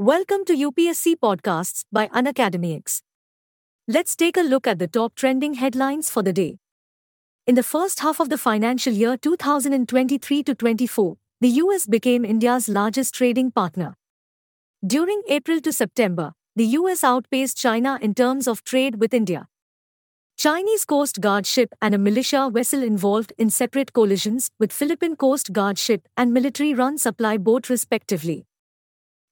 Welcome to UPSC Podcasts by UnacademyX. Let's take a look at the top trending headlines for the day. In the first half of the financial year 2023 to 24, the US became India's largest trading partner. During April to September, the US outpaced China in terms of trade with India. Chinese Coast Guard ship and a militia vessel involved in separate collisions with Philippine Coast Guard ship and military run supply boat respectively.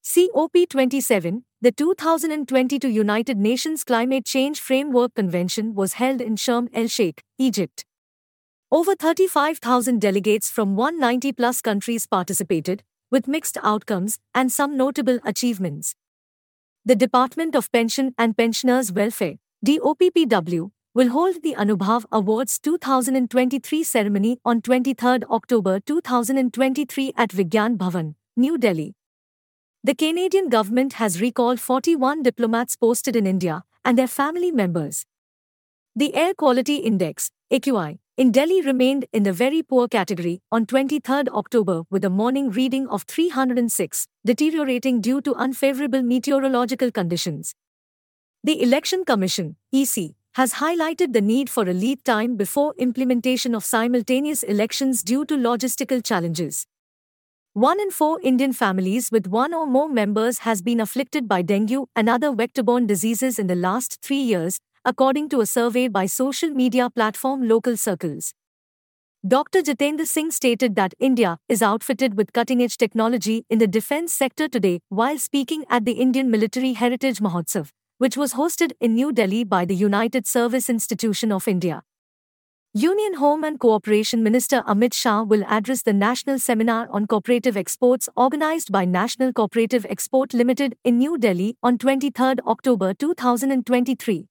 COP27, the 2022 United Nations Climate Change Framework Convention was held in Sharm el Sheikh, Egypt. Over 35,000 delegates from 190 plus countries participated, with mixed outcomes and some notable achievements. The Department of Pension and Pensioners Welfare, DOPPW, will hold the Anubhav Awards 2023 ceremony on 23 October 2023 at Vigyan Bhavan, New Delhi. The Canadian government has recalled 41 diplomats posted in India and their family members. The Air Quality Index, AQI, in Delhi remained in the very poor category on 23 October with a morning reading of 306, deteriorating due to unfavorable meteorological conditions. The Election Commission, EC, has highlighted the need for a lead time before implementation of simultaneous elections due to logistical challenges. One in four Indian families with one or more members has been afflicted by dengue and other vector-borne diseases in the last three years, according to a survey by social media platform Local Circles. Dr. Jitendra Singh stated that India is outfitted with cutting edge technology in the defense sector today while speaking at the Indian Military Heritage Mahotsav, which was hosted in New Delhi by the United Service Institution of India. Union Home and Cooperation Minister Amit Shah will address the National Seminar on Cooperative Exports organized by National Cooperative Export Limited in New Delhi on 23 October 2023.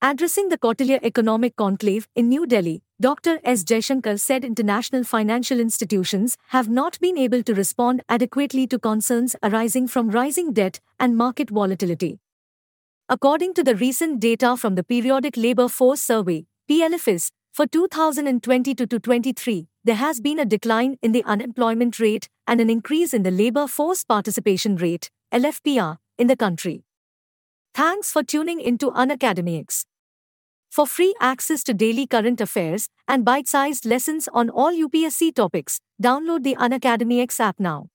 Addressing the Kautilya Economic Conclave in New Delhi, Dr. S. Jaishankar said international financial institutions have not been able to respond adequately to concerns arising from rising debt and market volatility. According to the recent data from the Periodic Labor Force Survey, PLFS, for 2022 to 23, there has been a decline in the unemployment rate and an increase in the labor force participation rate, LFPR, in the country. Thanks for tuning into UnacademyX. For free access to daily current affairs and bite-sized lessons on all UPSC topics, download the UnacademyX app now.